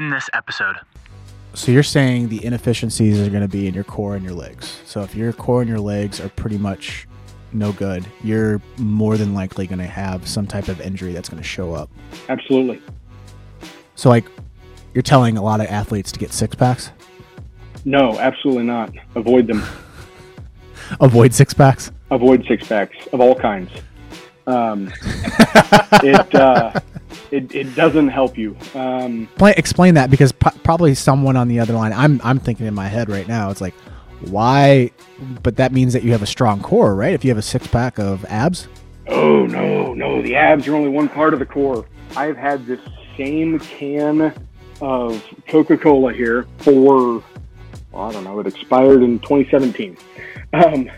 in this episode. So you're saying the inefficiencies are going to be in your core and your legs. So if your core and your legs are pretty much no good, you're more than likely going to have some type of injury that's going to show up. Absolutely. So like you're telling a lot of athletes to get six packs? No, absolutely not. Avoid them. Avoid six packs? Avoid six packs of all kinds. Um, it, uh, it it doesn't help you. Um, explain that because p- probably someone on the other line. I'm I'm thinking in my head right now. It's like, why? But that means that you have a strong core, right? If you have a six pack of abs. Oh no, no, the abs are only one part of the core. I've had this same can of Coca Cola here for well, I don't know. It expired in 2017. Um,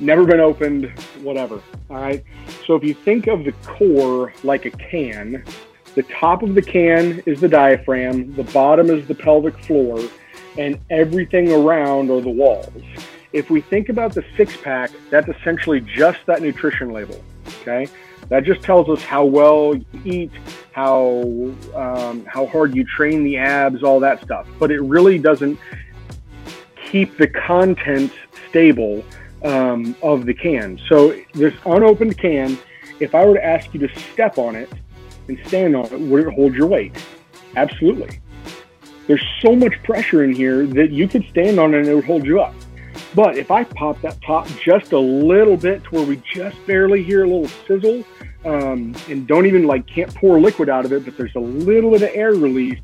never been opened, whatever. All right. So if you think of the core like a can, the top of the can is the diaphragm, the bottom is the pelvic floor, and everything around are the walls. If we think about the six pack, that's essentially just that nutrition label. Okay. That just tells us how well you eat, how um, how hard you train the abs, all that stuff. But it really doesn't keep the content stable um, of the can. So this unopened can, if I were to ask you to step on it and stand on it, would it hold your weight? Absolutely. There's so much pressure in here that you could stand on it and it would hold you up. But if I pop that top just a little bit to where we just barely hear a little sizzle, um, and don't even like can't pour liquid out of it, but there's a little bit of air released.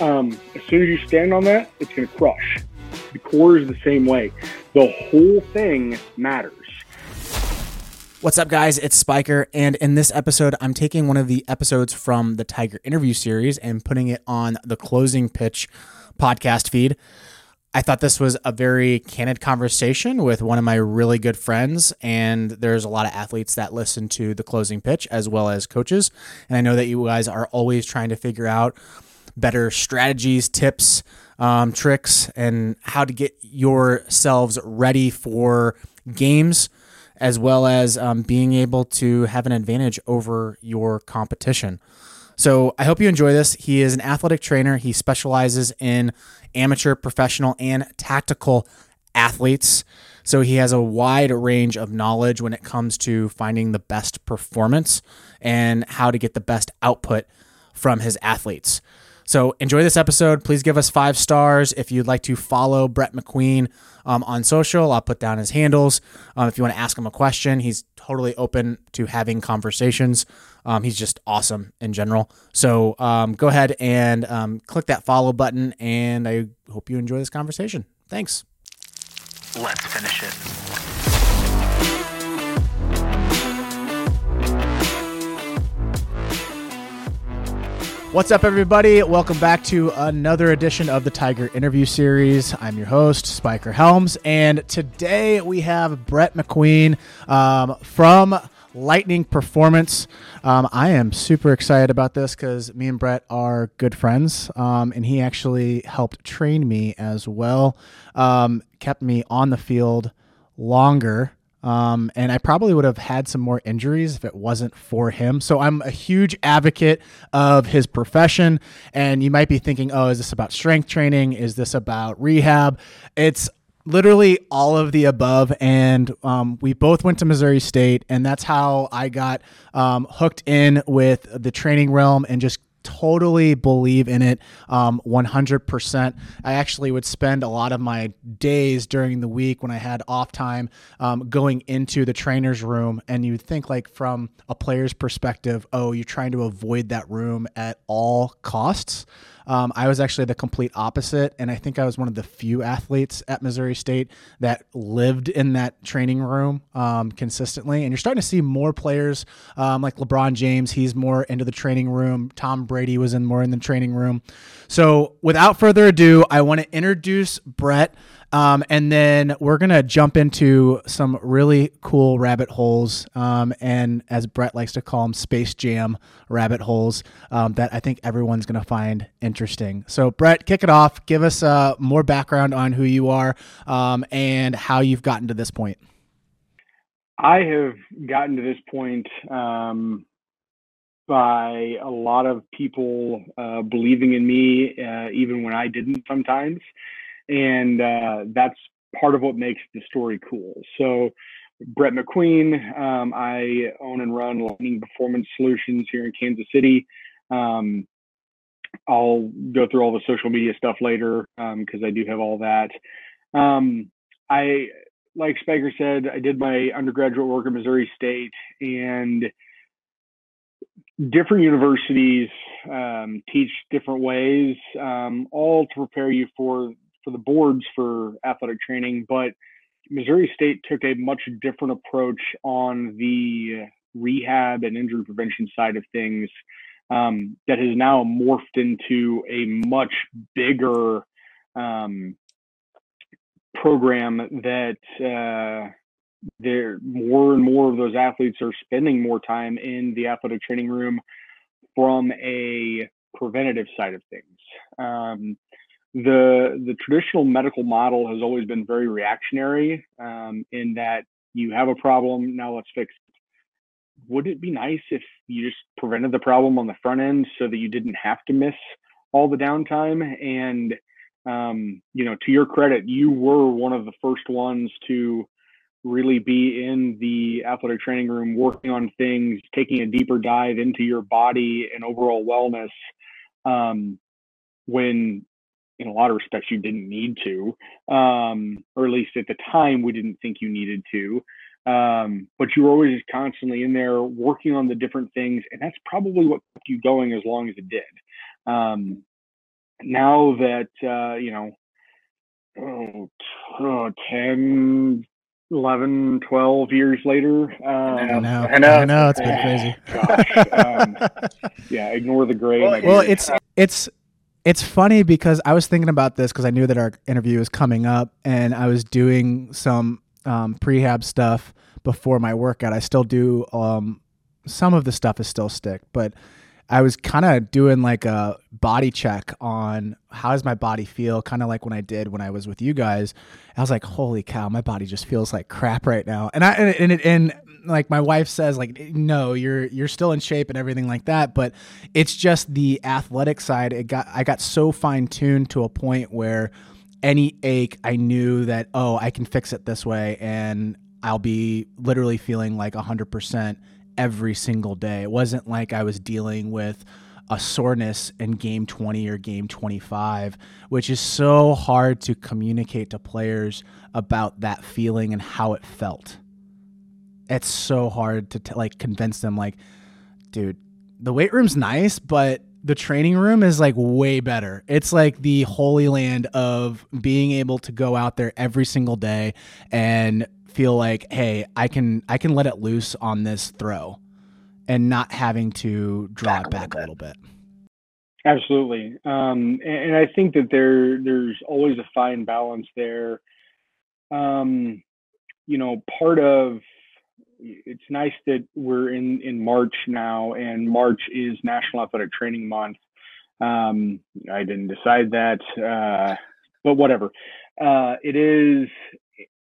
Um, as soon as you stand on that, it's going to crush. The core is the same way. The whole thing matters. What's up, guys? It's Spiker, and in this episode, I'm taking one of the episodes from the Tiger interview series and putting it on the closing pitch podcast feed. I thought this was a very candid conversation with one of my really good friends. And there's a lot of athletes that listen to the closing pitch as well as coaches. And I know that you guys are always trying to figure out better strategies, tips, um, tricks, and how to get yourselves ready for games, as well as um, being able to have an advantage over your competition. So I hope you enjoy this. He is an athletic trainer. He specializes in amateur, professional, and tactical athletes. So he has a wide range of knowledge when it comes to finding the best performance and how to get the best output from his athletes. So enjoy this episode. Please give us five stars. If you'd like to follow Brett McQueen um, on social, I'll put down his handles. Um, if you want to ask him a question, he's totally open to having conversations. Um, he's just awesome in general. So um, go ahead and um, click that follow button, and I hope you enjoy this conversation. Thanks. Let's finish it. What's up, everybody? Welcome back to another edition of the Tiger Interview Series. I'm your host, Spiker Helms, and today we have Brett McQueen um, from Lightning Performance. Um, I am super excited about this because me and Brett are good friends, um, and he actually helped train me as well, um, kept me on the field longer um, and I probably would have had some more injuries if it wasn't for him. So I'm a huge advocate of his profession. And you might be thinking, oh, is this about strength training? Is this about rehab? It's literally all of the above. And um, we both went to Missouri State, and that's how I got um, hooked in with the training realm and just totally believe in it um, 100%. I actually would spend a lot of my days during the week when I had off time um, going into the trainer's room. And you'd think, like, from a player's perspective, oh, you're trying to avoid that room at all costs. Um, I was actually the complete opposite, and I think I was one of the few athletes at Missouri State that lived in that training room um, consistently. And you're starting to see more players um, like LeBron James. He's more into the training room. Tom Brady was in more in the training room. So, without further ado, I want to introduce Brett. Um, and then we're going to jump into some really cool rabbit holes. Um, and as Brett likes to call them, Space Jam rabbit holes um, that I think everyone's going to find interesting. So, Brett, kick it off. Give us uh, more background on who you are um, and how you've gotten to this point. I have gotten to this point um, by a lot of people uh, believing in me, uh, even when I didn't sometimes. And uh, that's part of what makes the story cool. So, Brett McQueen, um, I own and run Lightning Performance Solutions here in Kansas City. Um, I'll go through all the social media stuff later because um, I do have all that. Um, I, like Spiker said, I did my undergraduate work at Missouri State, and different universities um, teach different ways, um, all to prepare you for for the boards for athletic training. But Missouri State took a much different approach on the rehab and injury prevention side of things um, that has now morphed into a much bigger um, program that uh, there more and more of those athletes are spending more time in the athletic training room from a preventative side of things. Um, the the traditional medical model has always been very reactionary um, in that you have a problem now let's fix it. Would it be nice if you just prevented the problem on the front end so that you didn't have to miss all the downtime? And um, you know to your credit you were one of the first ones to really be in the athletic training room working on things taking a deeper dive into your body and overall wellness um, when in a lot of respects you didn't need to um, or at least at the time we didn't think you needed to um, but you were always constantly in there working on the different things and that's probably what kept you going as long as it did. Um, now that uh, you know oh, oh, 10 11 12 years later um, I know I know, I know it's been crazy. Gosh, um, yeah ignore the gray well, well it's it's it's funny because I was thinking about this because I knew that our interview was coming up, and I was doing some um, prehab stuff before my workout. I still do um, some of the stuff is still stick, but I was kind of doing like a body check on how does my body feel, kind of like when I did when I was with you guys. I was like, holy cow, my body just feels like crap right now. And I and and, and like my wife says, like no, you're you're still in shape and everything like that, but it's just the athletic side. It got I got so fine tuned to a point where any ache, I knew that oh, I can fix it this way, and I'll be literally feeling like hundred percent every single day. It wasn't like I was dealing with a soreness in game 20 or game 25, which is so hard to communicate to players about that feeling and how it felt. It's so hard to t- like convince them like dude, the weight room's nice, but the training room is like way better. It's like the holy land of being able to go out there every single day and feel like, hey, I can I can let it loose on this throw and not having to draw back it back a little bit. Absolutely, um, and, and, I think that there there's always a fine balance there. Um, you know, part of it's nice that we're in in March now, and March is National Athletic Training Month. Um, I didn't decide that, uh, but whatever. Uh, it is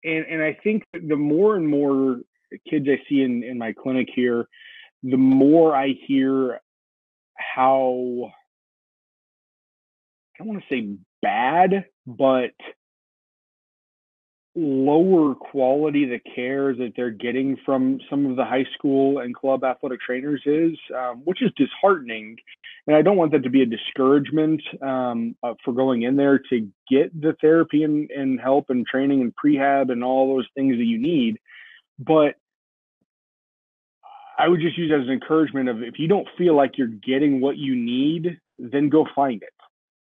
and and I think the more and more kids I see in in my clinic here, the more I hear how I don't want to say bad, but lower quality the care that they're getting from some of the high school and club athletic trainers is, um, which is disheartening. And I don't want that to be a discouragement um, uh, for going in there to get the therapy and, and help and training and prehab and all those things that you need. But I would just use as an encouragement of if you don't feel like you're getting what you need, then go find it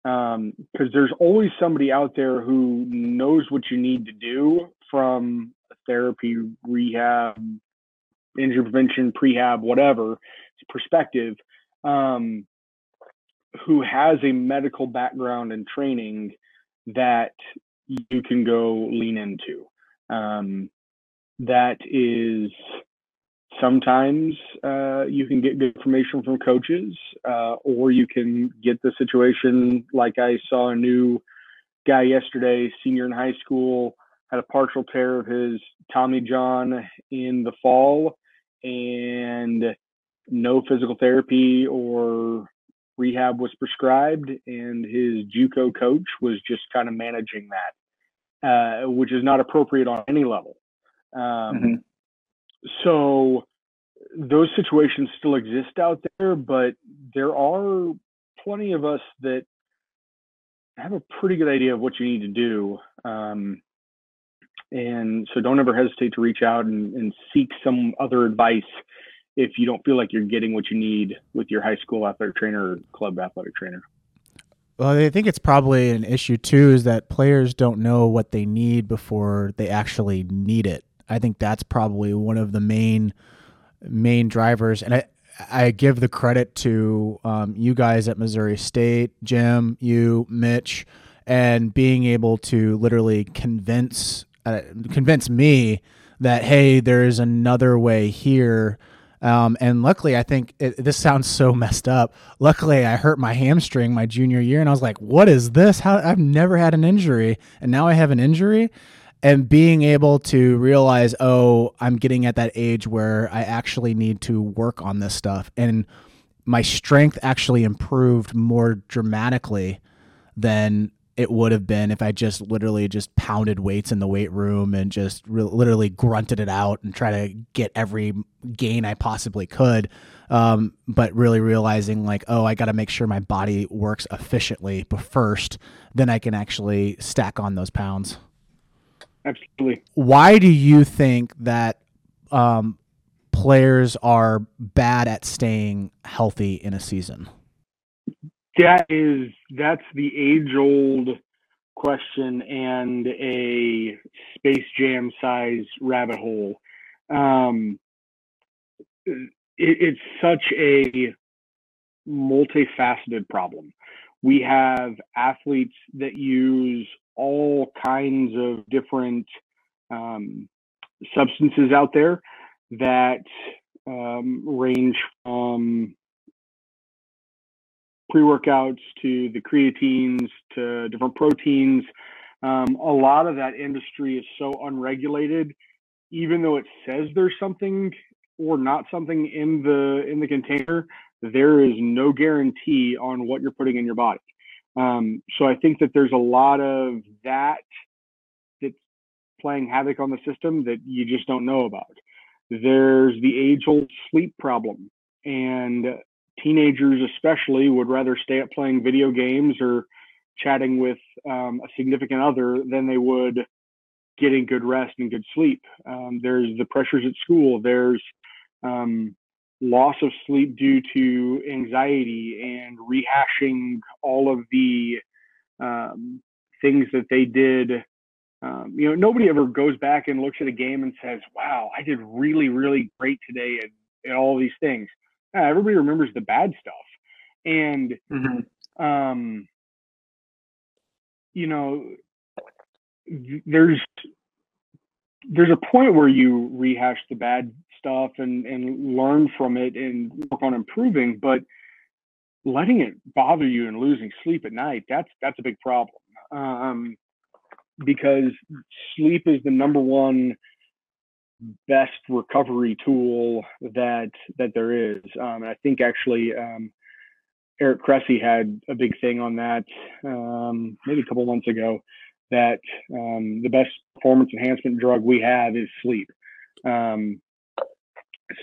because um, there's always somebody out there who knows what you need to do from therapy, rehab, injury prevention, prehab, whatever perspective, um, who has a medical background and training that you can go lean into. Um, that is sometimes uh, you can get good information from coaches, uh, or you can get the situation like I saw a new guy yesterday, senior in high school, had a partial tear of his Tommy John in the fall, and no physical therapy or rehab was prescribed, and his JUCO coach was just kind of managing that, uh, which is not appropriate on any level. Um, mm-hmm. So those situations still exist out there, but there are plenty of us that have a pretty good idea of what you need to do. Um, and so don't ever hesitate to reach out and, and seek some other advice if you don't feel like you're getting what you need with your high school athletic trainer or club athletic trainer. Well, I think it's probably an issue too is that players don't know what they need before they actually need it. I think that's probably one of the main main drivers, and I I give the credit to um, you guys at Missouri State, Jim, you, Mitch, and being able to literally convince uh, convince me that hey, there is another way here um, and luckily, I think it, this sounds so messed up. Luckily, I hurt my hamstring my junior year, and I was like, "What is this? How I've never had an injury, and now I have an injury." And being able to realize, oh, I'm getting at that age where I actually need to work on this stuff, and my strength actually improved more dramatically than it would have been if I just literally just pounded weights in the weight room and just re- literally grunted it out and try to get every gain I possibly could. Um, but really realizing like, oh, I got to make sure my body works efficiently first, then I can actually stack on those pounds. Absolutely. Why do you think that um, players are bad at staying healthy in a season? that is that's the age old question and a space jam size rabbit hole um, it, it's such a multifaceted problem we have athletes that use all kinds of different um, substances out there that um, range from pre-workouts to the creatines to different proteins. Um, a lot of that industry is so unregulated, even though it says there's something or not something in the in the container, there is no guarantee on what you're putting in your body. Um, so I think that there's a lot of that that's playing havoc on the system that you just don't know about. There's the age-old sleep problem, and teenagers especially would rather stay up playing video games or chatting with um, a significant other than they would getting good rest and good sleep. Um, there's the pressures at school. There's um, loss of sleep due to anxiety and rehashing all of the um, things that they did. Um, you know, nobody ever goes back and looks at a game and says, "Wow, I did really, really great today at, at all these things." yeah, everybody remembers the bad stuff. And, mm-hmm. um, you know, there's, there's a point where you rehash the bad stuff and, and learn from it and work on improving, but letting it bother you and losing sleep at night, that's, that's a big problem. Um, because sleep is the number one best recovery tool that that there is. Um, and I think actually um, Eric Cressey had a big thing on that um, maybe a couple months ago. That um, the best performance enhancement drug we have is sleep. Um,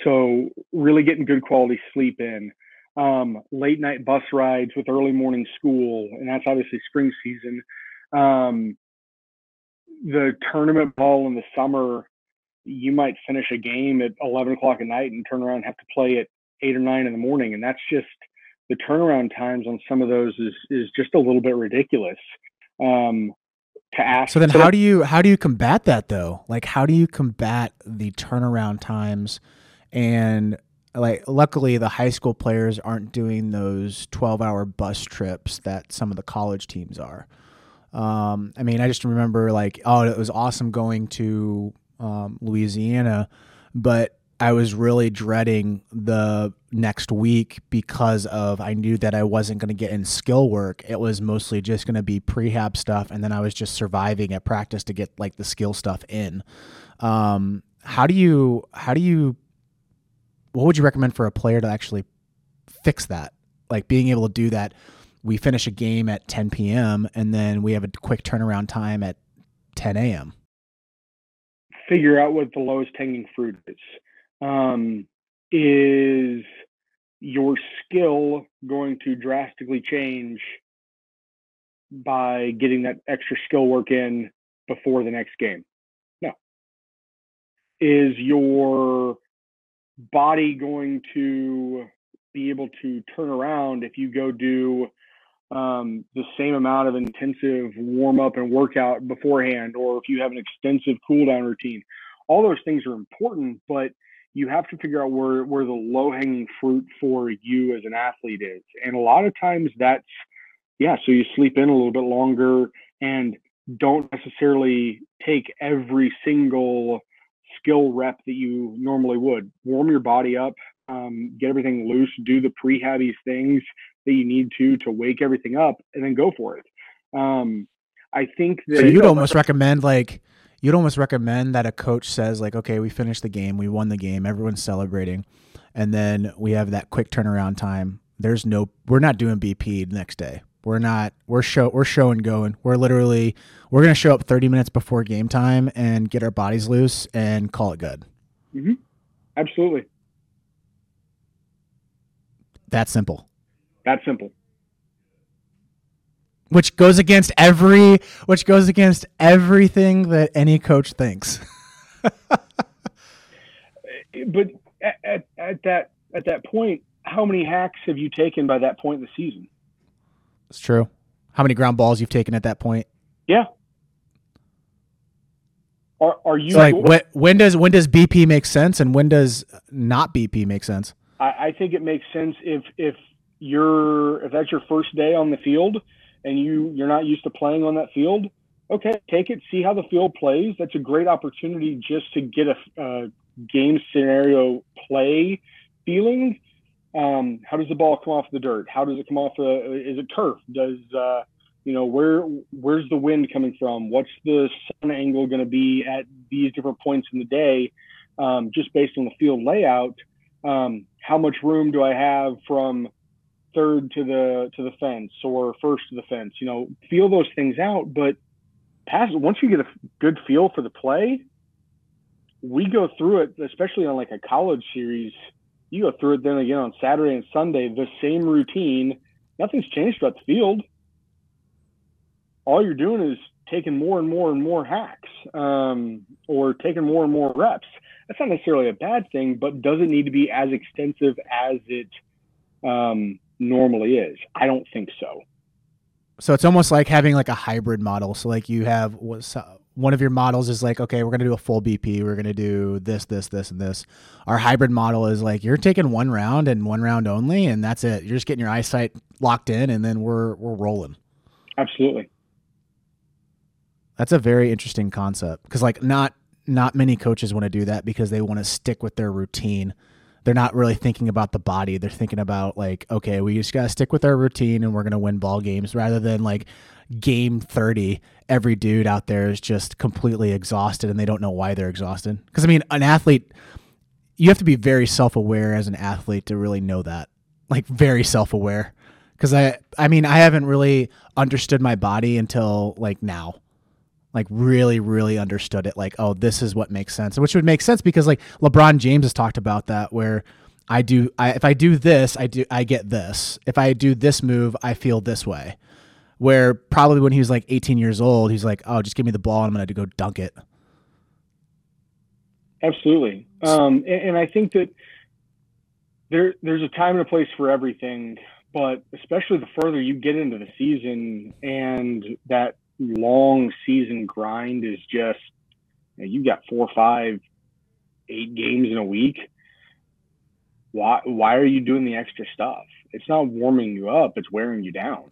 so really getting good quality sleep in. Um, late night bus rides with early morning school, and that's obviously spring season. the tournament ball in the summer you might finish a game at 11 o'clock at night and turn around and have to play at eight or nine in the morning. And that's just the turnaround times on some of those is, is just a little bit ridiculous. Um, to ask. So then how do you, how do you combat that though? Like, how do you combat the turnaround times and like, luckily the high school players aren't doing those 12 hour bus trips that some of the college teams are. Um, I mean, I just remember like, oh, it was awesome going to um, Louisiana, but I was really dreading the next week because of I knew that I wasn't going to get in skill work. It was mostly just going to be prehab stuff, and then I was just surviving at practice to get like the skill stuff in. Um, how do you how do you what would you recommend for a player to actually fix that? Like being able to do that. We finish a game at 10 p.m. and then we have a quick turnaround time at 10 a.m. Figure out what the lowest hanging fruit is. Um, is your skill going to drastically change by getting that extra skill work in before the next game? No. Is your body going to be able to turn around if you go do um, the same amount of intensive warm up and workout beforehand, or if you have an extensive cool down routine? All those things are important, but you have to figure out where, where the low hanging fruit for you as an athlete is. And a lot of times that's, yeah, so you sleep in a little bit longer and don't necessarily take every single skill rep that you normally would. Warm your body up, um, get everything loose, do the prehabby things that you need to to wake everything up, and then go for it. Um, I think that so you'd almost recommend like you'd almost recommend that a coach says like, okay, we finished the game, we won the game, everyone's celebrating, and then we have that quick turnaround time. There's no, we're not doing BP the next day. We're not. We're show. We're show and going. We're literally. We're gonna show up 30 minutes before game time and get our bodies loose and call it good. Mm-hmm. Absolutely. That simple. That simple. Which goes against every. Which goes against everything that any coach thinks. but at, at, at that at that point, how many hacks have you taken by that point in the season? It's true. How many ground balls you've taken at that point? Yeah. Are are you so like when, when does when does BP make sense and when does not BP make sense? I, I think it makes sense if if you're if that's your first day on the field and you you're not used to playing on that field. Okay, take it, see how the field plays. That's a great opportunity just to get a, game scenario play feeling um, how does the ball come off the dirt? How does it come off? The, is it turf? Does uh, you know where where's the wind coming from? What's the sun angle going to be at these different points in the day? Um, just based on the field layout, um, how much room do I have from third to the to the fence or first to the fence? You know, feel those things out. But pass once you get a good feel for the play, we go through it, especially on like a college series you go through it then again on Saturday and Sunday, the same routine. Nothing's changed about the field. All you're doing is taking more and more and more hacks um, or taking more and more reps. That's not necessarily a bad thing, but does it need to be as extensive as it um, normally is? I don't think so. So it's almost like having like a hybrid model. So like you have what's one of your models is like, okay, we're going to do a full BP. We're going to do this, this, this, and this. Our hybrid model is like, you're taking one round and one round only, and that's it. You're just getting your eyesight locked in, and then we're we're rolling. Absolutely. That's a very interesting concept because like not not many coaches want to do that because they want to stick with their routine. They're not really thinking about the body. They're thinking about like, okay, we just gotta stick with our routine and we're gonna win ball games rather than like game 30 every dude out there is just completely exhausted and they don't know why they're exhausted. Because i mean an athlete you have to be very self-aware as an athlete to really know that like very self-aware. Because i i mean i haven't really understood my body until like now like really really understood it like oh this is what makes sense which would make sense because like lebron james has talked about that where i do I, if i do this i do i get this. If i do this move i feel this way. Where probably when he was like 18 years old, he's like, "Oh, just give me the ball, and I'm going to go dunk it." Absolutely, um, and, and, I think that there there's a time and a place for everything, but especially the further you get into the season and that long season grind is just you, know, you got four, five, eight games in a week. Why why are you doing the extra stuff? It's not warming you up; it's wearing you down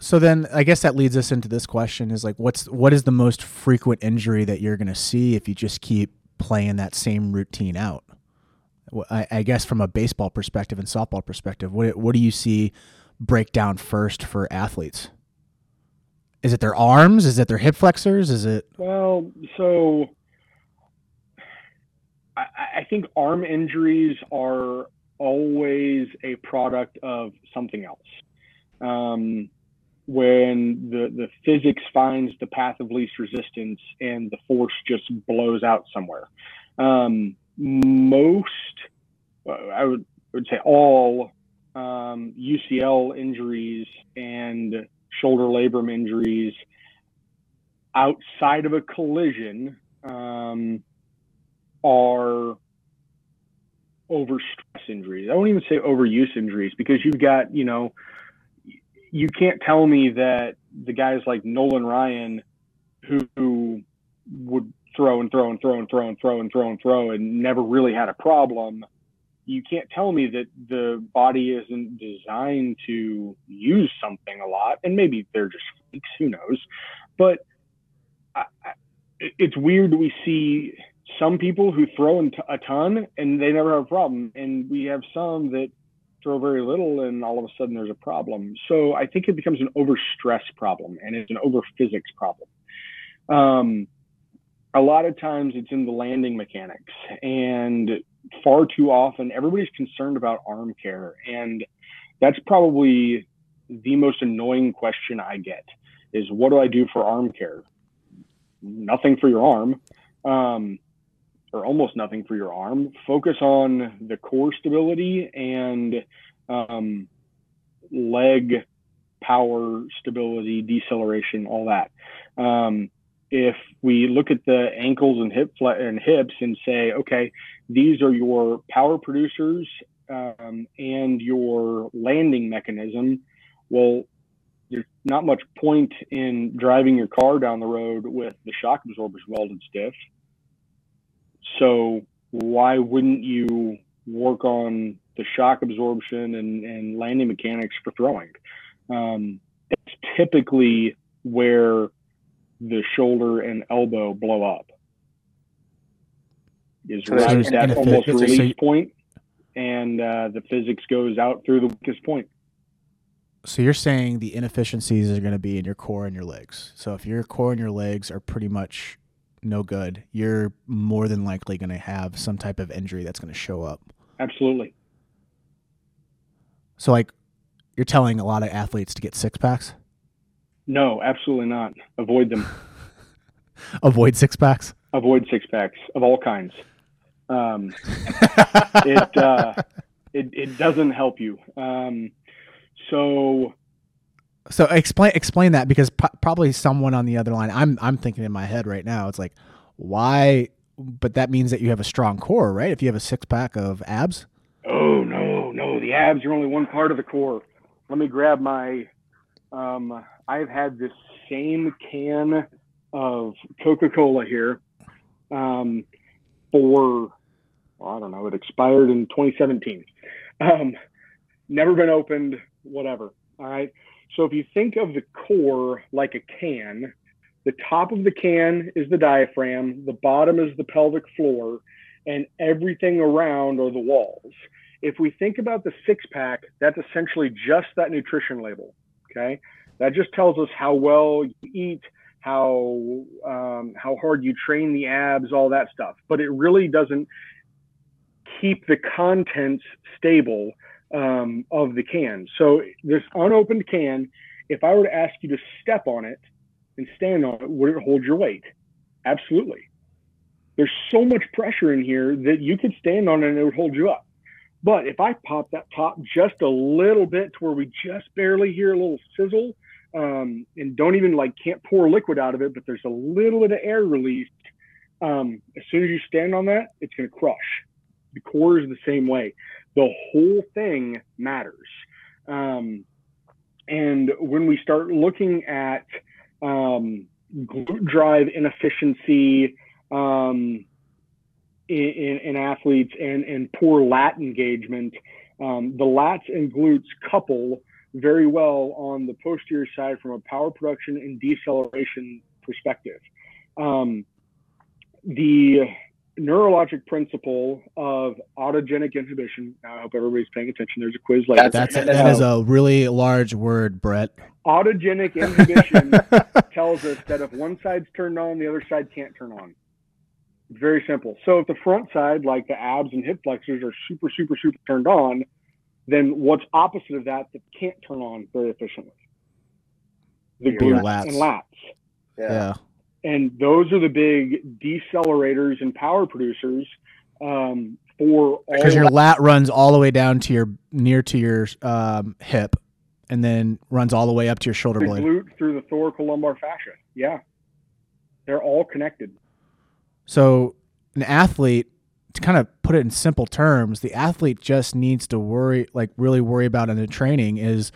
so then I guess that leads us into this question is like what's what is the most frequent injury that you're going to see if you just keep playing that same routine out? I, I, guess from a baseball perspective and softball perspective, what what do you see break down first for athletes? Is it their arms? Is it their hip flexors? Is it well? So I, I think arm injuries are always a product of something else. Um, when the, the physics finds the path of least resistance and the force just blows out somewhere. Um, most, I would, would say all um, UCL injuries and shoulder labrum injuries outside of a collision um, are overstress injuries. I won't even say overuse injuries because you've got, you know, you can't tell me that the guys like Nolan Ryan who, who would throw and throw and throw and throw and throw and throw and throw and never really had a problem. You can't tell me that the body isn't designed to use something a lot, and maybe they're just freaks. Who knows? But I, I, it's weird we see some people who throw a ton and they never have a problem, and we have some that throw very little and all of a sudden there's a problem. So I think it becomes an overstress problem and it's an over physics problem. Um, a lot of times it's in the landing mechanics and far too often everybody's concerned about arm care and that's probably the most annoying question I get is what do I do for arm care? Nothing for your arm. Um, or almost nothing for your arm. Focus on the core stability and um, leg power stability, deceleration, all that. Um, if we look at the ankles and hip and hips and say, okay, these are your power producers um, and your landing mechanism, well, there's not much point in driving your car down the road with the shock absorbers welded stiff so why wouldn't you work on the shock absorption and, and landing mechanics for throwing? Um, it's typically where the shoulder and elbow blow up. Is so right that almost release so you, point, and uh, the physics goes out through the weakest point. So you're saying the inefficiencies are going to be in your core and your legs. So if your core and your legs are pretty much no good, you're more than likely going to have some type of injury that's going to show up. Absolutely. So, like, you're telling a lot of athletes to get six packs? No, absolutely not. Avoid them. Avoid six packs? Avoid six packs of all kinds. Um, it, uh, it, it doesn't help you. Um, so so explain explain that because p- probably someone on the other line. I'm I'm thinking in my head right now. It's like why? But that means that you have a strong core, right? If you have a six pack of abs. Oh no, no, the abs are only one part of the core. Let me grab my. Um, I've had this same can of Coca Cola here um, for well, I don't know. It expired in 2017. Um, never been opened. Whatever. All right. So if you think of the core like a can, the top of the can is the diaphragm, the bottom is the pelvic floor, and everything around are the walls. If we think about the six pack, that's essentially just that nutrition label. Okay. That just tells us how well you eat, how um, how hard you train the abs, all that stuff. But it really doesn't keep the contents stable um, of the can. So this unopened can, if I were to ask you to step on it and stand on it, would it hold your weight? Absolutely. There's so much pressure in here that you could stand on it and it would hold you up. But if I pop that top just a little bit to where we just barely hear a little sizzle, um, and don't even like can't pour liquid out of it, but there's a little bit of air released. Um, as soon as you stand on that, it's going to crush. The core is the same way the whole thing matters. Um, and when we start looking at um, glute drive inefficiency um, in, in, athletes and, and poor lat engagement, um, the lats and glutes couple very well on the posterior side from a power production and deceleration perspective. Um, the neurologic principle of autogenic inhibition. I hope everybody's paying attention. There's a quiz later. That's, that's that is a really large word, Brett. Autogenic inhibition tells us that if one side's turned on, the other side can't turn on. Very simple. So if the front side, like the abs and hip flexors, are super, super, super turned on, then what's opposite of that that can't turn on very efficiently? The glutes lats. and lats. Yeah. And those are the big decelerators and power producers um, for all Because your lat runs all the way down to your near to your um, hip, and then runs all the way up to your shoulder the blade. glute through the thoracolumbar fascia. Yeah. They're all connected. So an athlete, to kind of put it in simple terms, the athlete just needs to worry, like really worry about in the training is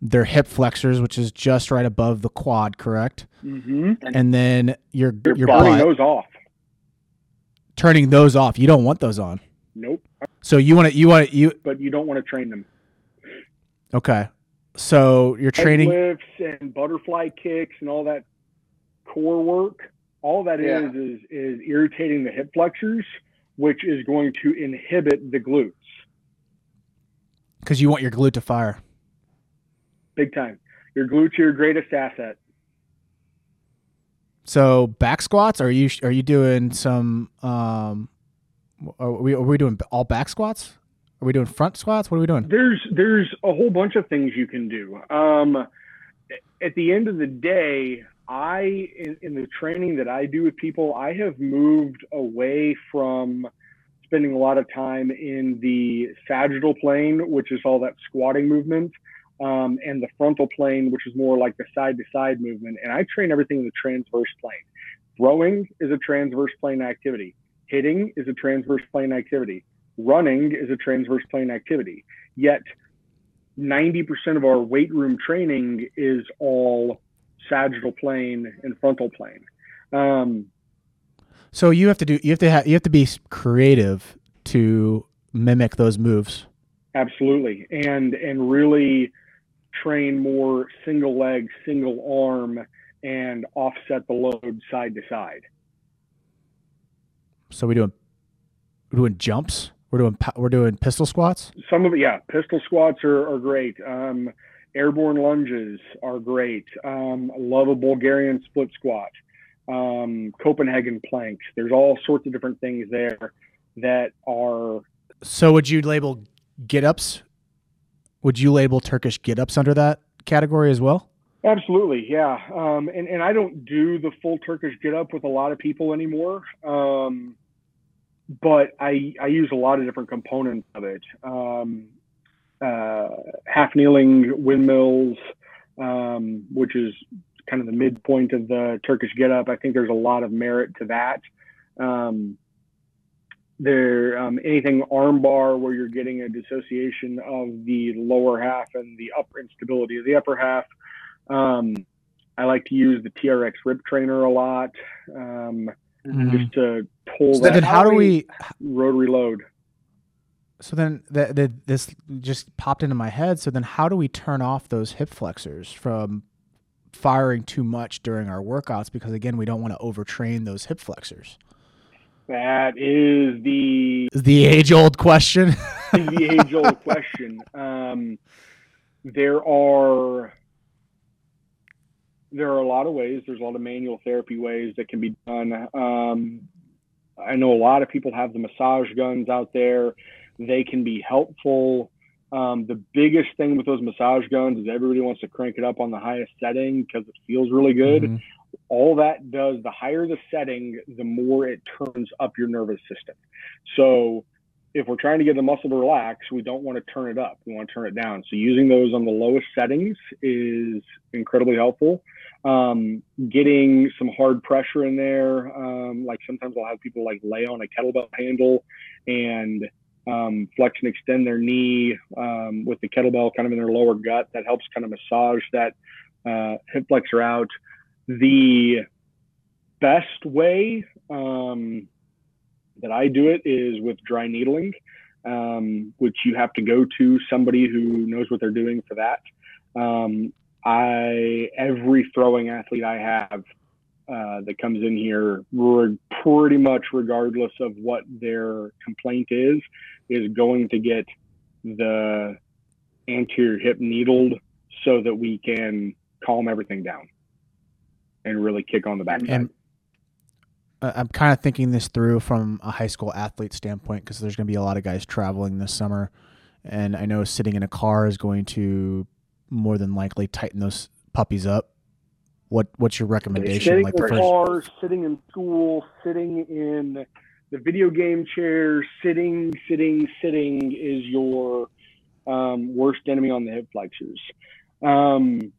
their hip flexors, which is just right above the quad, correct? Mm-hmm. And then your You're your burning butt, those off. turning those off. You don't want those on. Nope. So you want to you want to you But you don't want to train them. okay. So you're training lifts and butterfly kicks and all that core work. All that is Yeah. is is irritating the hip flexors, which is going to inhibit the glutes because you want your glute to fire. big time. Your glutes are your greatest asset. So back squats, are you are you doing some? Um, are we are we doing all back squats? Are we doing front squats? What are we doing? There's there's a whole bunch of things you can do. Um, at the end of the day, I in, in the training that I do with people, I have moved away from spending a lot of time in the sagittal plane, which is all that squatting movement, um, and the frontal plane, which is more like the side to side movement. And I train everything in the transverse plane. Throwing is a transverse plane activity. Hitting is a transverse plane activity. Running is a transverse plane activity. Yet 90% of our weight room training is all sagittal plane and frontal plane. Um, So you have to do you have to have you have to be creative to mimic those moves. Absolutely, and and really train more single leg, single arm, and offset the load side to side. So we doing we're doing jumps. We're doing we're doing pistol squats. Some of it, yeah, pistol squats are, are great. Um, airborne lunges are great. Um, love a Bulgarian split squat. Um, Copenhagen planks. There's all sorts of different things there that are So would you label get ups? Would you label Turkish get ups under that category as well? Absolutely, yeah. Um, and and I don't do the full Turkish get up with a lot of people anymore. Um, but I I use a lot of different components of it. Um, half kneeling windmills, um, which is kind of the midpoint of the Turkish get up. I think there's a lot of merit to that. Um, there um, anything armbar where you're getting a dissociation of the lower half and the upper instability of the upper half. Um, I like to use the TRX Rip Trainer a lot, um, just to pull So that then how do we rotary load. So then that that this just popped into my head. So then how do we turn off those hip flexors from firing too much during our workouts because again we don't want to overtrain those hip flexors. That is the The age old question. the age old question. Um, there are there are a lot of ways. There's a lot of manual therapy ways that can be done. Um, I know a lot of people have the massage guns out there. They can be helpful. Um, the biggest thing with those massage guns is everybody wants to crank it up on the highest setting because it feels really good. Mhm. all that does, the higher the setting, the more it turns up your nervous system. So if we're trying to get the muscle to relax, we don't want to turn it up. We want to turn it down. So using those on the lowest settings is incredibly helpful. Um, getting some hard pressure in there, um, like sometimes I'll have people like lay on a kettlebell handle and um, flex and extend their knee um, with the kettlebell kind of in their lower gut. That helps kind of massage that uh, hip flexor out the best way um, that I do it is with dry needling, um, which you have to go to somebody who knows what they're doing for that. Um, I every throwing athlete I have uh, that comes in here, re- pretty much regardless of what their complaint is, is going to get the anterior hip needled so that we can calm everything down and really kick on the backside. And I'm kind of thinking this through from a high school athlete standpoint because there's going to be a lot of guys traveling this summer, and I know sitting in a car is going to more than likely tighten those puppies up. What what's your recommendation? Sitting like in the the first, car, sitting in school, sitting in the video game chair, sitting, sitting, sitting is your um, worst enemy on the hip flexors. Um,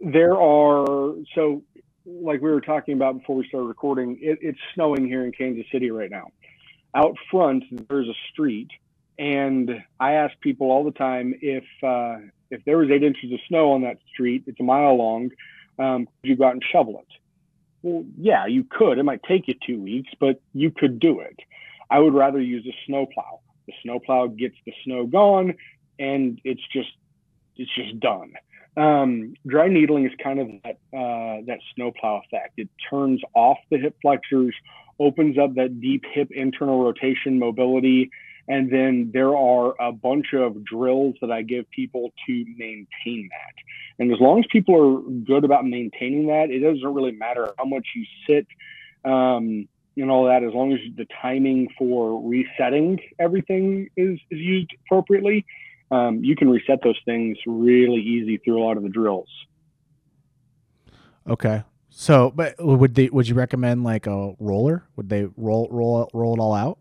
there are so like we were talking about before we started recording. It, it's snowing here in Kansas City right now. Out front, there's a street, and I ask people all the time if uh, if there was eight inches of snow on that street, it's a mile long. Um, could you go out and shovel it? Well, yeah, you could. It might take you two weeks, but you could do it. I would rather use a snowplow. The snowplow gets the snow gone, and it's just it's just done. Um, dry needling is kind of that uh, that snowplow effect. It turns off the hip flexors, opens up that deep hip internal rotation mobility, and then there are a bunch of drills that I give people to maintain that. And as long as people are good about maintaining that, it doesn't really matter how much you sit um, and all that, as long as the timing for resetting everything is, is used appropriately. Um, you can reset those things really easy through a lot of the drills. Okay. So, but would they? Would you recommend like a roller? Would they roll roll roll it all out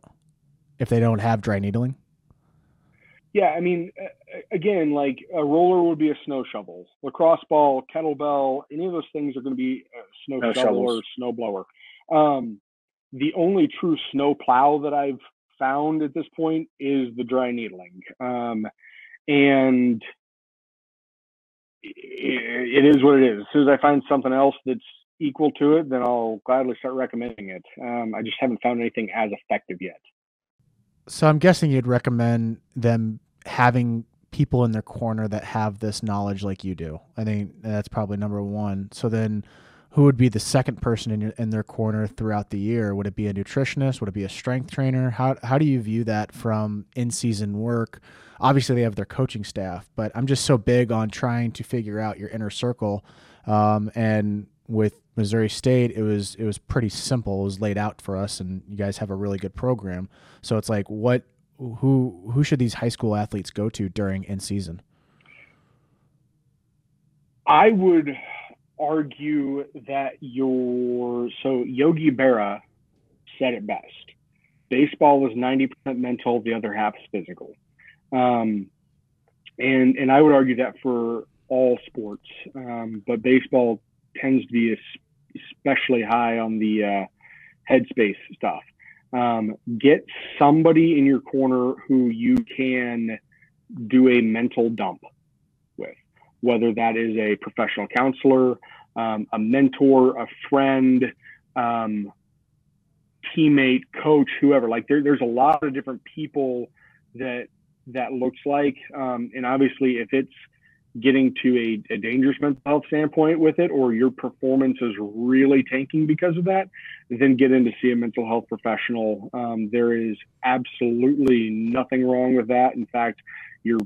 if they don't have dry needling? Yeah, I mean, uh, again, like a roller would be a snow shovel, lacrosse ball, kettlebell, any of those things are going to be a snow Snow shovel or snow blower. Um, the only true snow plow that I've found at this point is the dry needling, um, and i- it is what it is. As soon as I find something else that's equal to it, then I'll gladly start recommending it. Um, I just haven't found anything as effective yet. So I'm guessing you'd recommend them having people in their corner that have this knowledge like you do. I think that's probably number one. So then, who would be the second person in your, in their corner throughout the year? Would it be a nutritionist? Would it be a strength trainer? How how do you view that from in season work? Obviously, they have their coaching staff, but I'm just so big on trying to figure out your inner circle. Um, and with Missouri State, it was it was pretty simple. It was laid out for us, and you guys have a really good program. So it's like, what, who, who should these high school athletes go to during in season? I would argue that your so Yogi Berra said it best. Baseball is ninety percent mental, the other half is physical, um, and and I would argue that for all sports, um, but baseball tends to be es- especially high on the uh, headspace stuff. Um, get somebody in your corner who you can do a mental dump with whether that is a professional counselor, um, a mentor, a friend, um, teammate, coach, whoever. Like there, there's a lot of different people that that looks like, um, and obviously, if it's getting to a, a dangerous mental health standpoint with it, or your performance is really tanking because of that, then get in to see a mental health professional. Um, there is absolutely nothing wrong with that. In fact, you're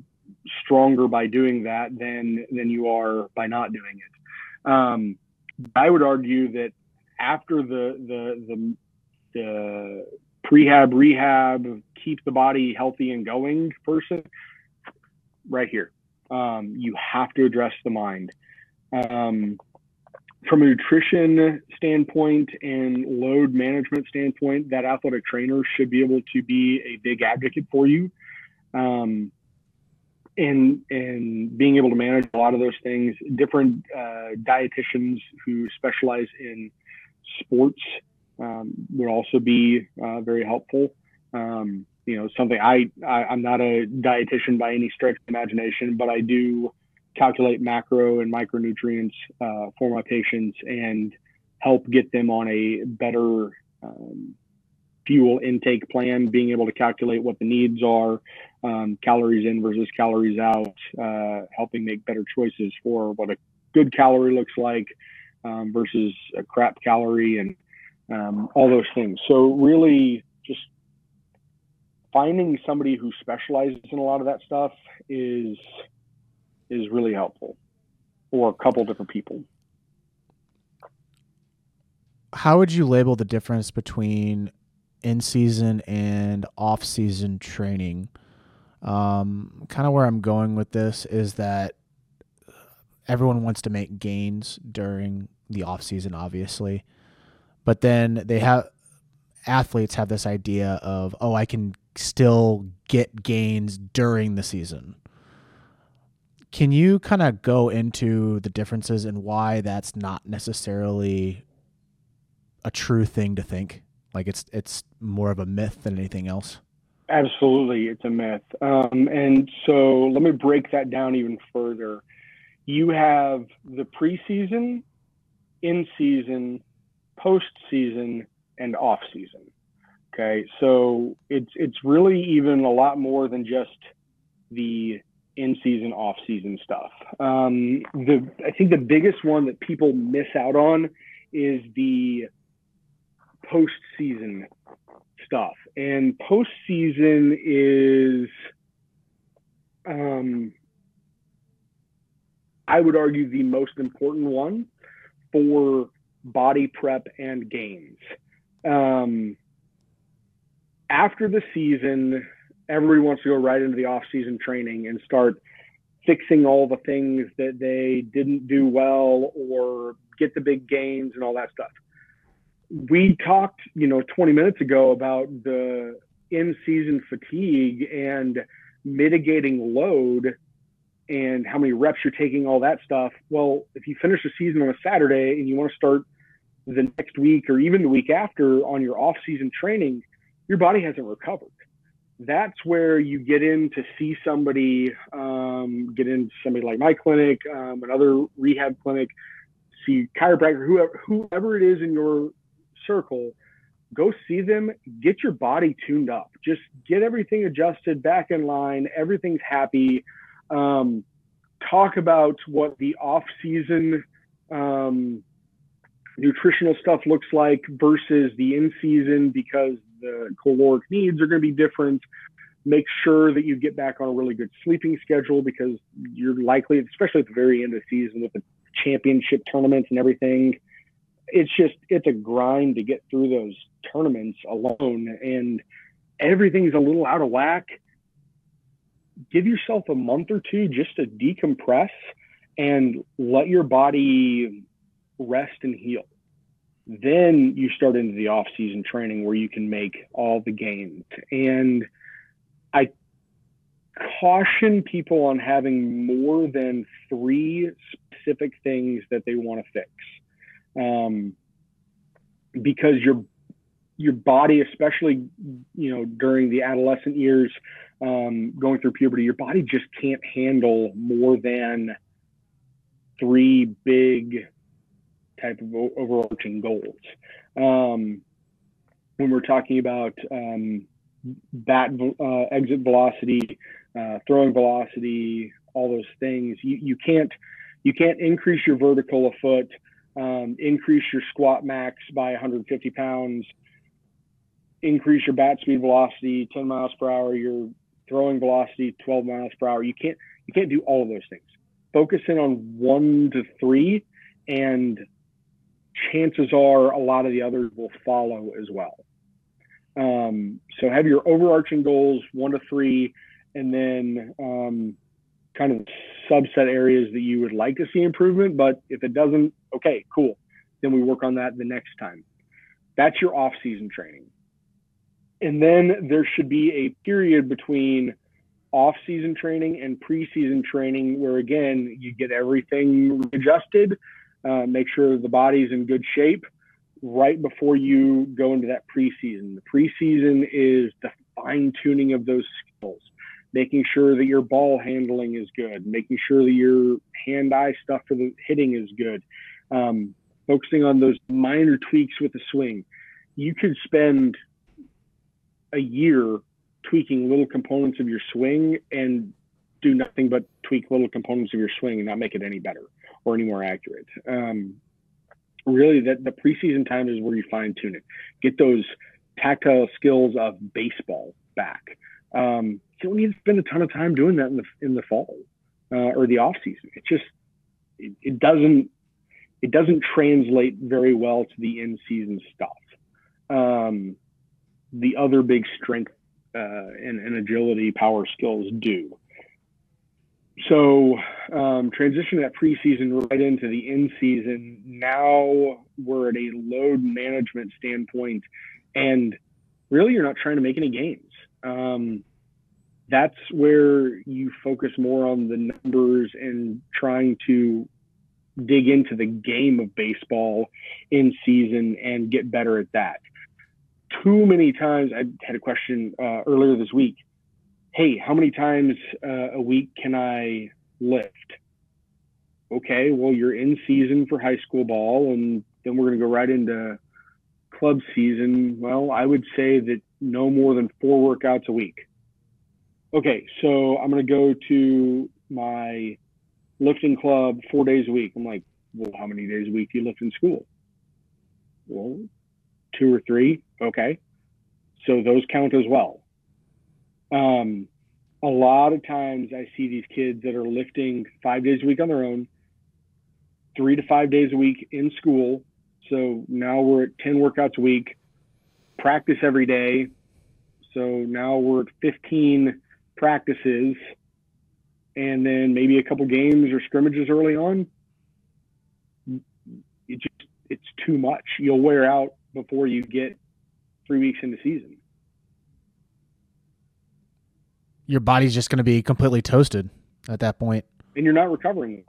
stronger by doing that than than you are by not doing it. Um, I would argue that after the the the, the prehab rehab keep the body healthy and going person, right here, um, you have to address the mind. Um, from a nutrition standpoint and load management standpoint, that athletic trainer should be able to be a big advocate for you. Um, and and being able to manage a lot of those things. Different uh, dietitians who specialize in sports um, would also be uh, very helpful. Um, you know, something I, I I'm not a dietitian by any stretch of imagination, but I do calculate macro and micronutrients uh, for my patients and help get them on a better um, fuel intake plan, being able to calculate what the needs are, um, calories in versus calories out, uh, helping make better choices for what a good calorie looks like um, versus a crap calorie and um, all those things. So really just finding somebody who specializes in a lot of that stuff is is really helpful or a couple different people. how would you label the difference between in season and off season training? Um, kind of where I'm going with this is that everyone wants to make gains during the off season, obviously, but then they have athletes have this idea of, oh, I can still get gains during the season. Can you kind of go into the differences and why that's not necessarily a true thing to think? Like it's it's more of a myth than anything else. Absolutely, it's a myth. Um, and so let me break that down even further. You have the preseason, in season, postseason, and off season. Okay, so it's it's really even a lot more than just the in season, off season stuff. Um, the I think the biggest one that people miss out on is the postseason stuff, and postseason is, um, I would argue, the most important one for body prep and gains. Um, after the season, everybody wants to go right into the off-season training and start fixing all the things that they didn't do well or get the big gains and all that stuff. We talked, you know, 20 minutes ago about the in-season fatigue and mitigating load and how many reps you're taking, all that stuff. Well, if you finish the season on a Saturday and you want to start the next week or even the week after on your off-season training, your body hasn't recovered. That's where you get in to see somebody, um, get in somebody like my clinic, um, another rehab clinic, see chiropractor, whoever, whoever it is in your circle, go see them, get your body tuned up, just get everything adjusted back in line, everything's happy. Um, talk about what the off season um, nutritional stuff looks like versus the in season because the caloric needs are going to be different. Make sure that you get back on a really good sleeping schedule because you're likely, especially at the very end of the season with the championship tournaments and everything, it's just it's a grind to get through those tournaments alone and everything's a little out of whack. Give yourself a month or two just to decompress and let your body rest and heal. Then you start into the off season training where you can make all the gains. And I caution people on having more than three specific things that they want to fix. Um, because your your body, especially you know during the adolescent years, um, going through puberty, your body just can't handle more than three big type of overarching goals. Um, when we're talking about um, bat uh, exit velocity, uh, throwing velocity, all those things, you, you can't you can't increase your vertical a foot, um, increase your squat max by 150 pounds, increase your bat speed velocity 10 miles per hour, your throwing velocity 12 miles per hour. You can't you can't do all of those things. Focus in on one to three and chances are a lot of the others will follow as well. Um, so have your overarching goals, one to three, and then um, kind of subset areas that you would like to see improvement. But if it doesn't, okay, cool. Then we work on that the next time. That's your off season training. And then there should be a period between off season training and preseason training where, again, you get everything adjusted uh, make sure the body's in good shape right before you go into that preseason. The preseason is the fine tuning of those skills, making sure that your ball handling is good, making sure that your hand eye stuff for the hitting is good, um, focusing on those minor tweaks with the swing. You could spend a year tweaking little components of your swing and do nothing but tweak little components of your swing and not make it any better or any more accurate. Um, really, that the preseason time is where you fine tune it, get those tactile skills of baseball back. Um, you don't need to spend a ton of time doing that in the in the fall uh, or the off season. It just it, it doesn't it doesn't translate very well to the in season stuff. Um, the other big strength uh, and, and, agility power skills do. So um, transition that preseason right into the in season. Now we're at a load management standpoint, and really you're not trying to make any gains. Um, that's where you focus more on the numbers and trying to dig into the game of baseball in season and get better at that. Too many times, I had a question uh, earlier this week. Hey, how many times uh, a week can I lift? Okay, well, you're in season for high school ball, and then we're going to go right into club season. Well, I would say that no more than four workouts a week. Okay, so I'm going to go to my lifting club four days a week. I'm like, well, how many days a week do you lift in school? Well, two or three. Okay. So those count as well. Um, a lot of times I see these kids that are lifting five days a week on their own, three to five days a week in school. So now we're at 10 workouts a week, practice every day. So now we're at 15 practices and then maybe a couple games or scrimmages early on, it just it's too much. You'll wear out before you get three weeks into season. Your body's just going to be completely toasted at that point, and you're not recovering.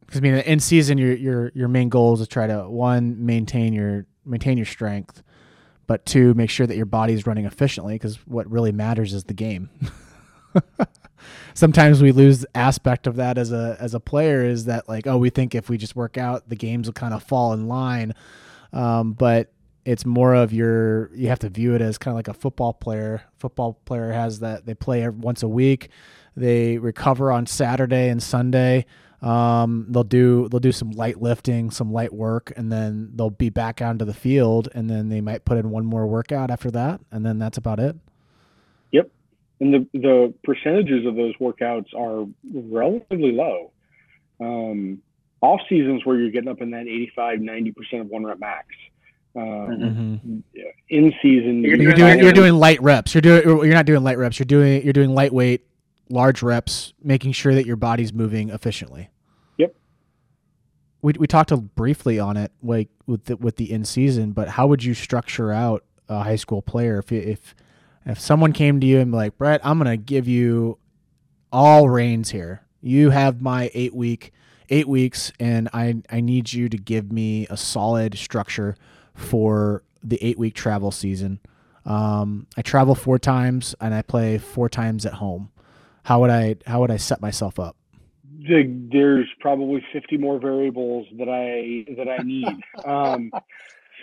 Because I mean, in season, your your your main goal is to try to one maintain your maintain your strength, but two make sure that your body's running efficiently. Because what really matters is the game. sometimes we lose aspect of that as a as a player is that like oh we think if we just work out the games will kind of fall in line um, but it's more of your you have to view it as kind of like a football player football player has that they play once a week they recover on saturday and sunday um, they'll do they'll do some light lifting some light work and then they'll be back onto the field and then they might put in one more workout after that and then that's about it Yep. and the the percentages of those workouts are relatively low. Um, off seasons where you're getting up in that 85, 90 percent of one rep max. Um, mm-hmm. In season, you're, you're doing you're doing light reps. You're doing you're not doing light reps. You're doing you're doing lightweight, large reps, making sure that your body's moving efficiently. Yep. We we talked briefly on it, like with the, with the in season, but how would you structure out a high school player if if if someone came to you and be like, Brett, I'm going to give you all reins here. You have my eight week, eight weeks, and I, I need you to give me a solid structure for the eight week travel season. Um, I travel four times and I play four times at home. How would I, how would I set myself up? There's probably 50 more variables that I, that I need. Um,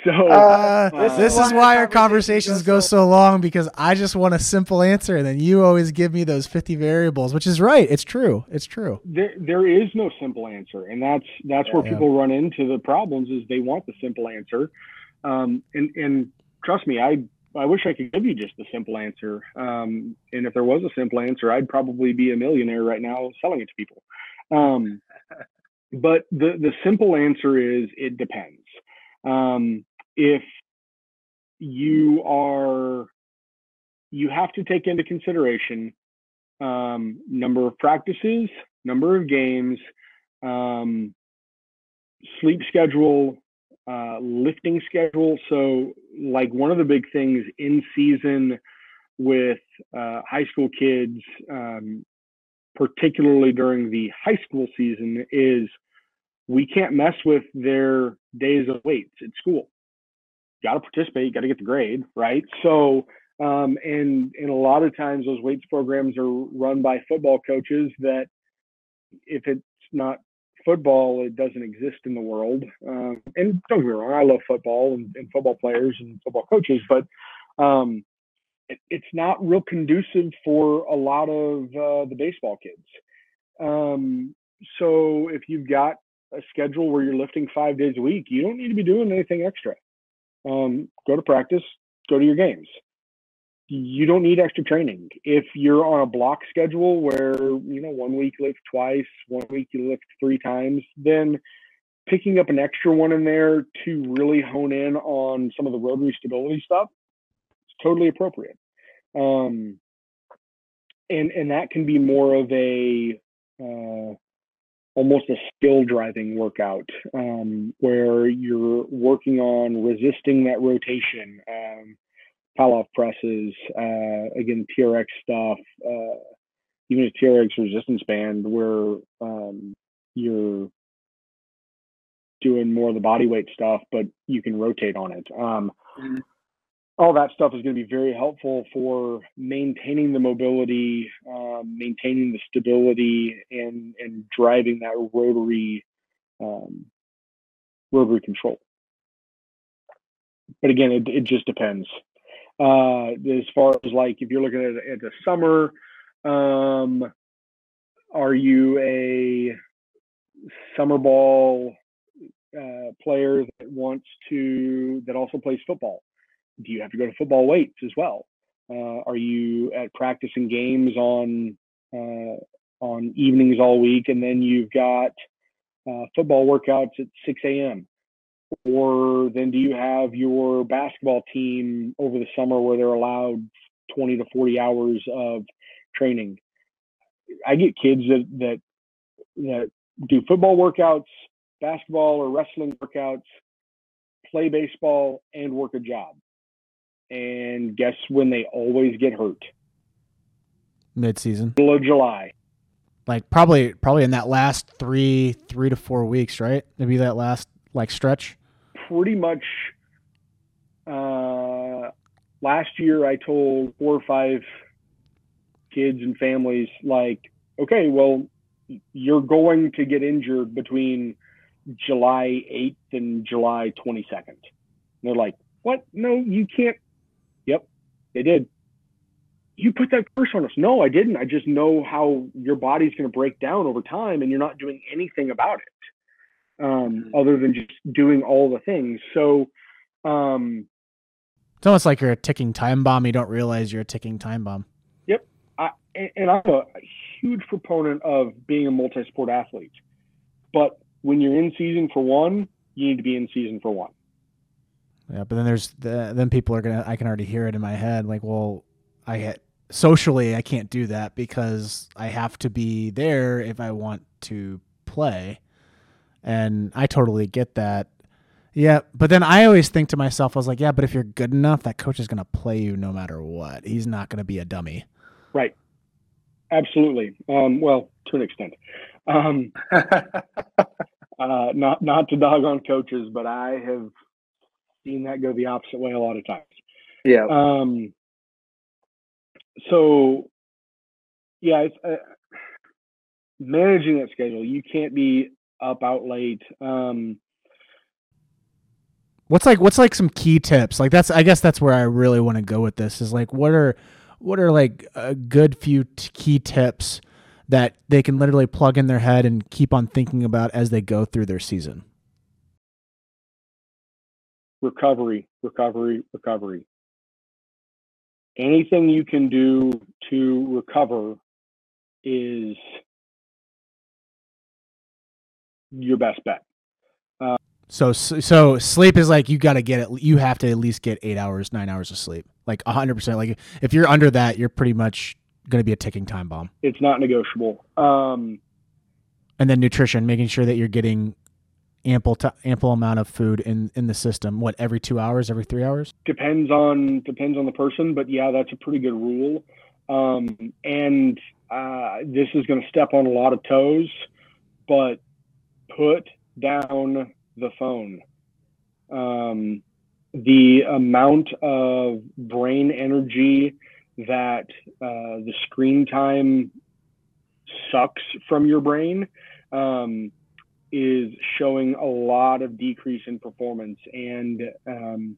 so uh, this, this is why our conversations go so long because I just want a simple answer, and then you always give me those fifty variables, which is right. It's true. It's true. There, there is no simple answer, and that's that's where yeah. people run into the problems. Is they want the simple answer, um, and and trust me, I I wish I could give you just the simple answer. Um, and if there was a simple answer, I'd probably be a millionaire right now selling it to people. Um, but the the simple answer is it depends. Um, if you are you have to take into consideration um, number of practices, number of games, um, sleep schedule, uh, lifting schedule. So, like one of the big things in season with uh, high school kids, um, particularly during the high school season, is we can't mess with their days of weights at school got to participate, you got to get the grade, right? So, um, and and a lot of times those weights programs are run by football coaches that if it's not football, it doesn't exist in the world. Um, and don't get me wrong, I love football and, and football players and football coaches, but um, it, it's not real conducive for a lot of uh, the baseball kids. Um, so if you've got a schedule where you're lifting five days a week, you don't need to be doing anything extra um, go to practice, go to your games. You don't need extra training. If you're on a block schedule where, you know, one week lift twice, one week you lift three times, then picking up an extra one in there to really hone in on some of the rotary stability stuff is totally appropriate. Um, and and that can be more of a uh, almost a skill driving workout um, where you're working on resisting that rotation um, Pallof presses uh, again TRX stuff uh, even a TRX resistance band where um, you're doing more of the body weight stuff but you can rotate on it um, mm-hmm all that stuff is going to be very helpful for maintaining the mobility, um, maintaining the stability, and and driving that rotary um, rotary control. But again, it, it just depends. Uh, as far as like if you're looking at at the summer, um, are you a summer ball uh, player that wants to that also plays football? do you have to go to football weights as well? Uh, are you at practice and games on uh, on evenings all week, and then you've got uh, football workouts at 6 a.m. Or then do you have your basketball team over the summer where they're allowed 20 to 40 hours of training? I get kids that that that do football workouts, basketball or wrestling workouts, play baseball, and work a job and guess when they always get hurt? Mid season. Middle of July. Like probably probably in that last three three to four weeks, right? Maybe that last like stretch. Pretty much. Uh, last year, I told four or five kids and families like, okay, well, you're going to get injured between July 8th and July 22nd. And they're like, what? No, you can't Yep, they did. You put that curse on us. No, I didn't. I just know how your body's going to break down over time, and you're not doing anything about it, um, mm-hmm. other than just doing all the things. So, um, it's almost like you're a ticking time bomb. You don't realize you're a ticking time bomb. Yep. I, and I'm a huge proponent of being a multi-sport athlete, but when you're in season for one, you need to be in season for one. Yeah, but then there's the, then people are gonna. I can already hear it in my head. Like, well, I had socially I can't do that because I have to be there if I want to play, and I totally get that. Yeah, but then I always think to myself, I was like, yeah, but if you're good enough, that coach is gonna play you no matter what. He's not gonna be a dummy. Right. Absolutely. Um, well, to an extent. Um, uh, not not to dog on coaches, but I have seen that go the opposite way a lot of times. Yeah. Um. So, yeah, it's, uh, managing that schedule. You can't be up out late. Um. What's like what's like some key tips? Like that's I guess that's where I really want to go with this. Is like what are what are like a good few t- key tips that they can literally plug in their head and keep on thinking about as they go through their season? recovery, recovery, recovery. Anything you can do to recover is your best bet. Uh, so so sleep is like you got to get it. You have to at least get eight hours, nine hours of sleep. Like a hundred percent. Like if you're under that, you're pretty much going to be a ticking time bomb. It's not negotiable. Um, and then nutrition, making sure that you're getting ample t- ample amount of food in in the system what every 2 hours every 3 hours depends on depends on the person but yeah that's a pretty good rule um, and uh, this is going to step on a lot of toes but put down the phone um, the amount of brain energy that uh, the screen time sucks from your brain um, is showing a lot of decrease in performance, and um,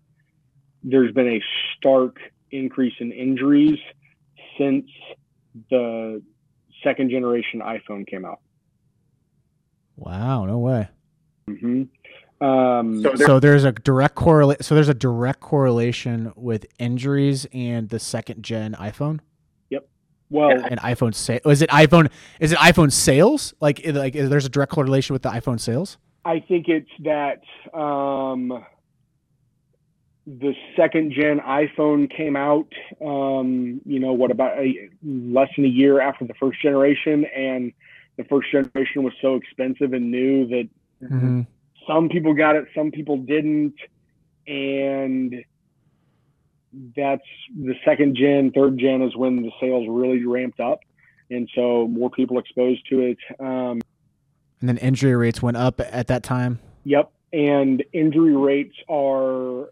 there's been a stark increase in injuries since the second generation iPhone came out. Wow, no way. Mm-hmm. Um, So, so there's a direct correlate. So there's a direct correlation with injuries and the second gen iPhone Yep. well, and iPhone sale. Is it iPhone? Is it iPhone sales? Like, like is there's a direct correlation with the iPhone sales? I think it's that um, the second gen iPhone came out, um, you know, what about a, less than a year after the first generation, and the first generation was so expensive and new that Mm-hmm. some people got it, some people didn't, and that's the second gen, third gen is when the sales really ramped up, and so more people exposed to it. Um, And then injury rates went up at that time. Yep, and injury rates are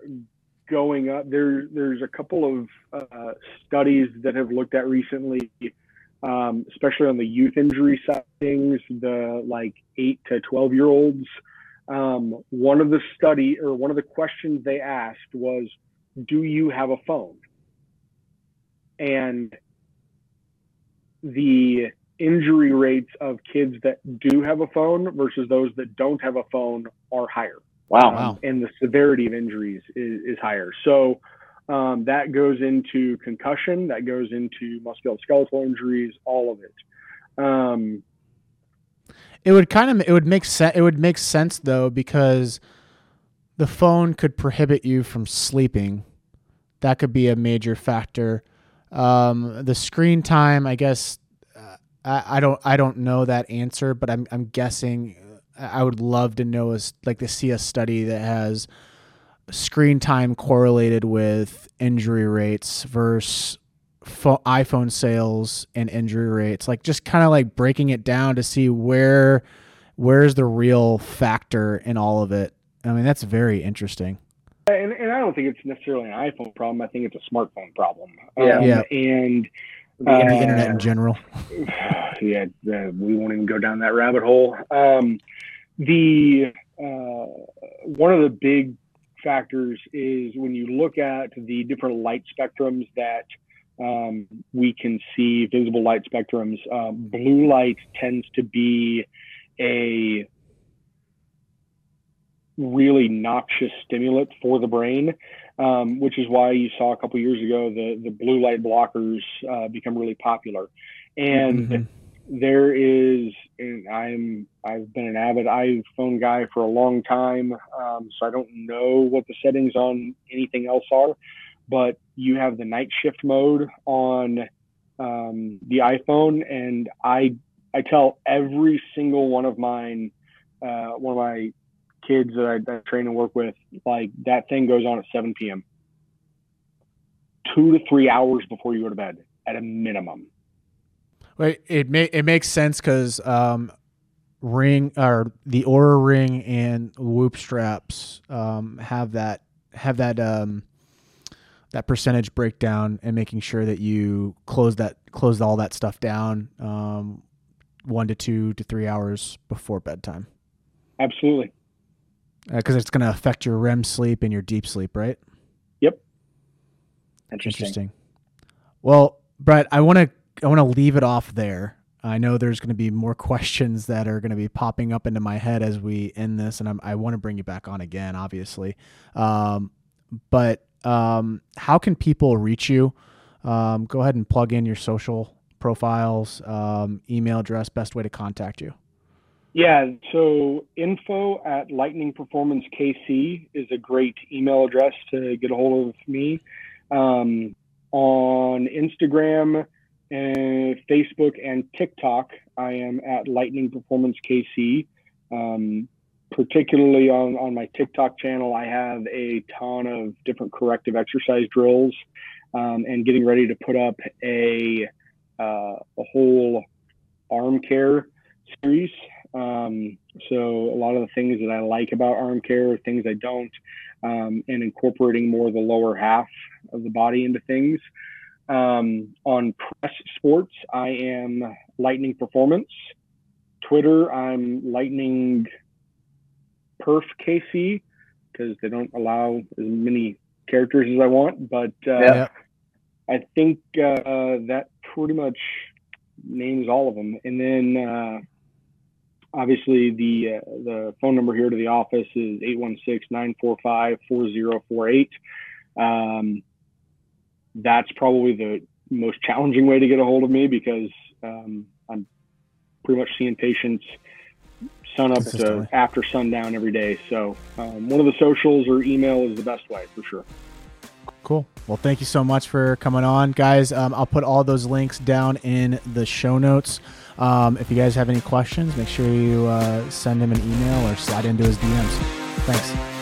going up. There, there's a couple of uh, studies that have looked at recently, um, especially on the youth injury side of things, the like eight to twelve year olds. Um, one of the study or one of the questions they asked was, "Do you have a phone?" And the injury rates of kids that do have a phone versus those that don't have a phone are higher. Wow. Wow. And the severity of injuries is, is higher. So um, that goes into concussion, that goes into musculoskeletal injuries, all of it. Um, It would kind of it would make sense. It would make sense though because the phone could prohibit you from sleeping. That could be a major factor. Um, the screen time, I guess. Uh, I, don't. I don't know that answer, but I'm. I'm guessing. uh, I would love to know is like to see a study that has screen time correlated with injury rates versus pho- iPhone sales and injury rates. Like just kind of like breaking it down to see where where's the real factor in all of it. I mean, that's very interesting. and, and I don't think it's necessarily an iPhone problem. I think it's a smartphone problem. Yeah. Um, Yeah. And The Uh, internet in general. yeah, uh, we won't even go down that rabbit hole. Um, the uh, one of the big factors is when you look at the different light spectrums that um, we can see, visible light spectrums. Um, blue light tends to be a really noxious stimulant for the brain, um, which is why you saw a couple years ago the the blue light blockers uh, become really popular. And Mhm. There is, and I'm I've been an avid iPhone guy for a long time, um, so I don't know what the settings on anything else are, but you have the night shift mode on um, the iPhone, and I I tell every single one of mine, uh, one of my kids that I, that I train and work with, like that thing goes on at 7 p.m. Two to three hours before you go to bed, at a minimum. Wait, it may it makes sense because um, ring or the Oura ring and Whoop straps um, have that have that um, that percentage breakdown and making sure that you close that close all that stuff down um, one to two to three hours before bedtime Absolutely. because it's going to affect your REM sleep and your deep sleep, right? Interesting. Interesting. Well, Brett, I want to I want to leave it off there. I know there's going to be more questions that are going to be popping up into my head as we end this, and I'm, I want to bring you back on again, obviously. Um, but um, how can people reach you? Um, go ahead and plug in your social profiles, um, email address, best way to contact you. Yeah, so info at Lightning Performance KC is a great email address to get a hold of me. Um, on Instagram and Facebook and TikTok, I am at Lightning Performance KC. Um, particularly on, on my TikTok channel, I have a ton of different corrective exercise drills um, and getting ready to put up a, uh, a whole arm care series. Um, so a lot of the things that I like about arm care, things I don't, um, and incorporating more of the lower half of the body into things. Um, on press sports, I am Lightning Performance. Twitter, I'm Lightning Perf KC because they don't allow as many characters as I want. But uh, Yeah. I think uh, that pretty much names all of them. And then uh, obviously, the uh, the phone number here to the office is 816-945-4048. Um, that's probably the most challenging way to get a hold of me because um, I'm pretty much seeing patients sun up to after sundown every day. So um, one of the socials or email is the best way for sure. Cool. Well, thank you so much for coming on, guys. Um, I'll put all those links down in the show notes. Um, if you guys have any questions, make sure you uh, send him an email or slide into his DMs. Thanks.